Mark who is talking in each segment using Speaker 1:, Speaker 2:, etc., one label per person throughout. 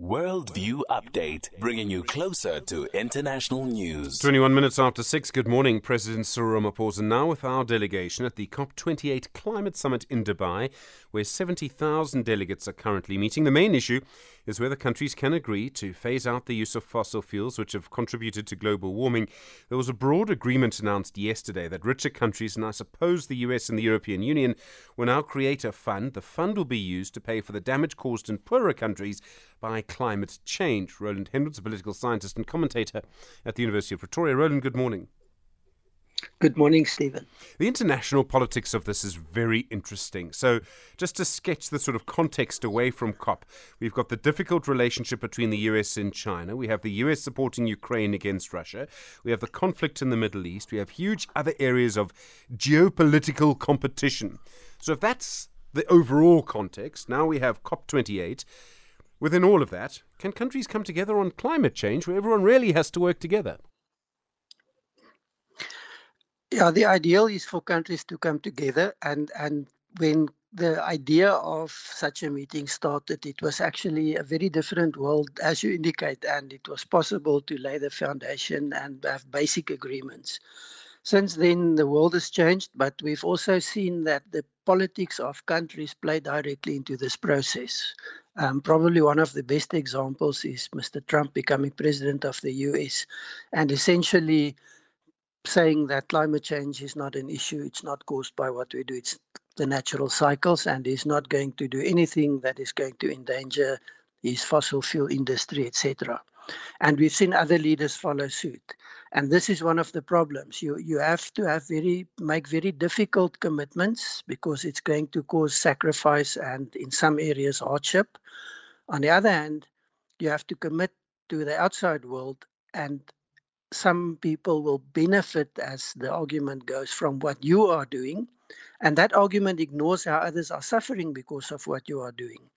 Speaker 1: Worldview Update, bringing you closer to international news.
Speaker 2: 21 minutes after 6, good morning. President Cyril Ramaphosa now with our delegation at the COP28 Climate Summit in Dubai, where 70,000 delegates are currently meeting. The main issue is whether countries can agree to phase out the use of fossil fuels, which have contributed to global warming. There was a broad agreement announced yesterday that richer countries, and I suppose the US and the European Union, will now create a fund. The fund will be used to pay for the damage caused in poorer countries by climate change. Roland Henwood, a political scientist and commentator at the University of Pretoria. Roland, good morning.
Speaker 3: Good morning, Stephen.
Speaker 2: The international politics of this is very interesting. So, just to sketch the sort of context away from COP, we've got the difficult relationship between the US and China. We have the US supporting Ukraine against Russia. We have the conflict in the Middle East. We have huge other areas of geopolitical competition. So, if that's the overall context, now we have COP28. Within all of that, can countries come together on climate change where everyone really has to work together?
Speaker 3: Yeah, the ideal is for countries to come together, and and when the idea of such a meeting started, it was actually a very different world, as you indicate, and it was possible to lay the foundation and have basic agreements. Since then, the world has changed, but we've also seen that the politics of countries play directly into this process. Um, probably one of the best examples is Mr. Trump becoming president of the US and essentially saying that climate change is not an issue, it's not caused by what we do, it's the natural cycles, and he's not going to do anything that is going to endanger his fossil fuel industry, etc. And we've seen other leaders follow suit. And this is one of the problems. You you have to have very make very difficult commitments because it's going to cause sacrifice and in some areas hardship. On the other hand, you have to commit to the outside world and some people will benefit, as the argument goes, from what you are doing. And that argument ignores how others are suffering because of what you are doing.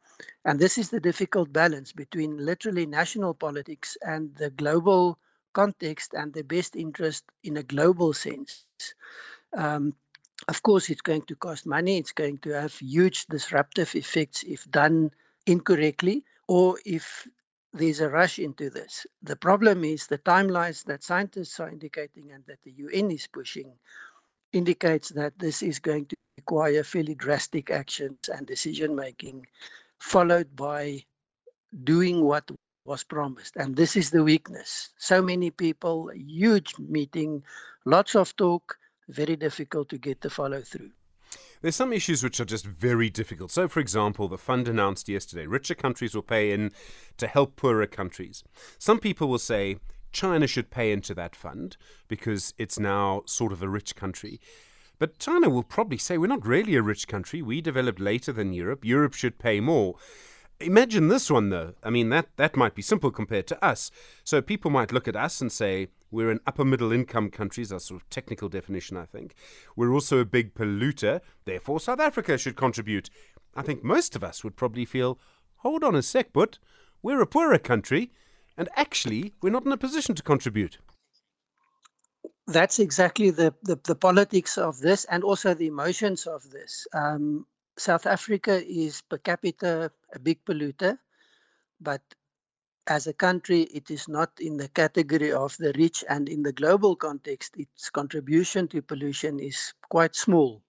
Speaker 3: And this is the difficult balance between literally national politics and the global context and the best interest in a global sense. Um, of course, it's going to cost money, it's going to have huge disruptive effects if done incorrectly or if there's a rush into this. The problem is the timelines that scientists are indicating and that the UN is pushing indicates that this is going to require fairly drastic actions and decision making, followed by doing what was promised. And this is the weakness. So many people, huge meeting, lots of talk, very difficult to get the follow through.
Speaker 2: There's some issues which are just very difficult. So, for example, the fund announced yesterday richer countries will pay in to help poorer countries. Some people will say China should pay into that fund because it's now sort of a rich country. But China will probably say we're not really a rich country. We developed later than Europe. Europe should pay more. Imagine this one, though. I mean, that, that might be simple compared to us. So people might look at us and say, we're an upper middle income country, that's sort of technical definition, I think. We're also a big polluter, therefore South Africa should contribute. I think most of us would probably feel, hold on a sec, but we're a poorer country, and actually we're not in a position to contribute.
Speaker 3: That's exactly the, the, the politics of this and also the emotions of this. Um, South Africa is per capita a big polluter, but as a country, it is not in the category of the rich, and in the global context, its contribution to pollution is quite small.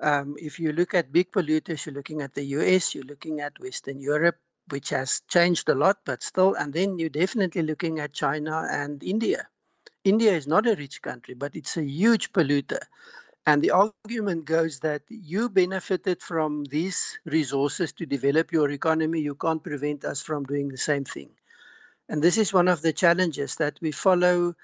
Speaker 3: Um, if you look at big polluters, you're looking at the US, you're looking at Western Europe, which has changed a lot, but still, and then you're definitely looking at China and India. India is not a rich country, but it's a huge polluter. And the argument goes that you benefited from these resources to develop your economy. You can't prevent us from doing the same thing. And this is one of the challenges that we follow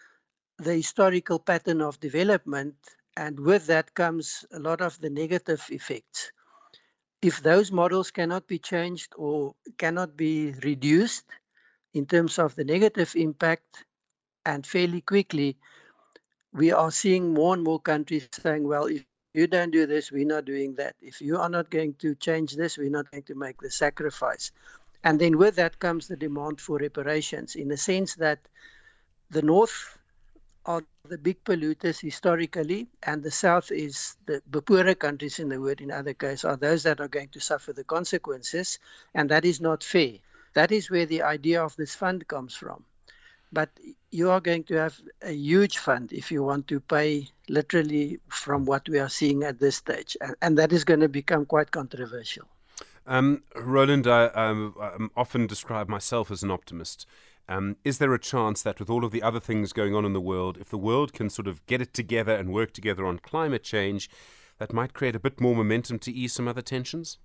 Speaker 3: the historical pattern of development. And with that comes a lot of the negative effects. If those models cannot be changed or cannot be reduced in terms of the negative impact and fairly quickly, we are seeing more and more countries saying, well, if you don't do this, we're not doing that. If you are not going to change this, we're not going to make the sacrifice. And then with that comes the demand for reparations in the sense that the North are the big polluters historically, and the South is the, the poorer countries in the world, in other cases, are those that are going to suffer the consequences, and that is not fair. That is where the idea of this fund comes from. But you are going to have a huge fund if you want to pay literally from what we are seeing at this stage. And, and that is going to become quite controversial.
Speaker 2: Um, Roland, I um, often describe myself as an optimist. Um, is there a chance that with all of the other things going on in the world, if the world can sort of get it together and work together on climate change, that might create a bit more momentum to ease some other tensions?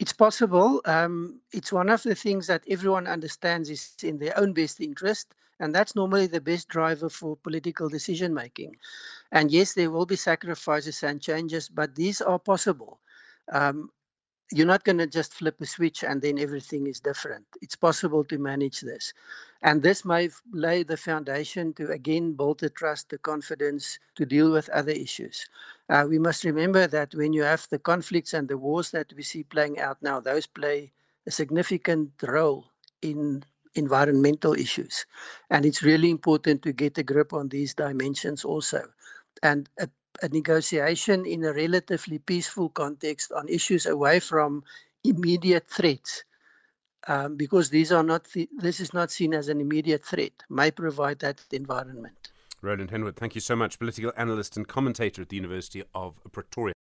Speaker 3: It's possible. Um, it's one of the things that everyone understands is in their own best interest, and that's normally the best driver for political decision making. And yes, there will be sacrifices and changes, but these are possible. Um, you're not going to just flip a switch and then everything is different. It's possible to manage this. And this may lay the foundation to again build the trust, the confidence to deal with other issues. Uh, we must remember that when you have the conflicts and the wars that we see playing out now, those play a significant role in environmental issues. And it's really important to get a grip on these dimensions also. And a a negotiation in a relatively peaceful context on issues away from immediate threats, um, because these are not th- this is not seen as an immediate threat, may provide that environment.
Speaker 2: Roland Henwood, thank you so much, political analyst and commentator at the University of Pretoria.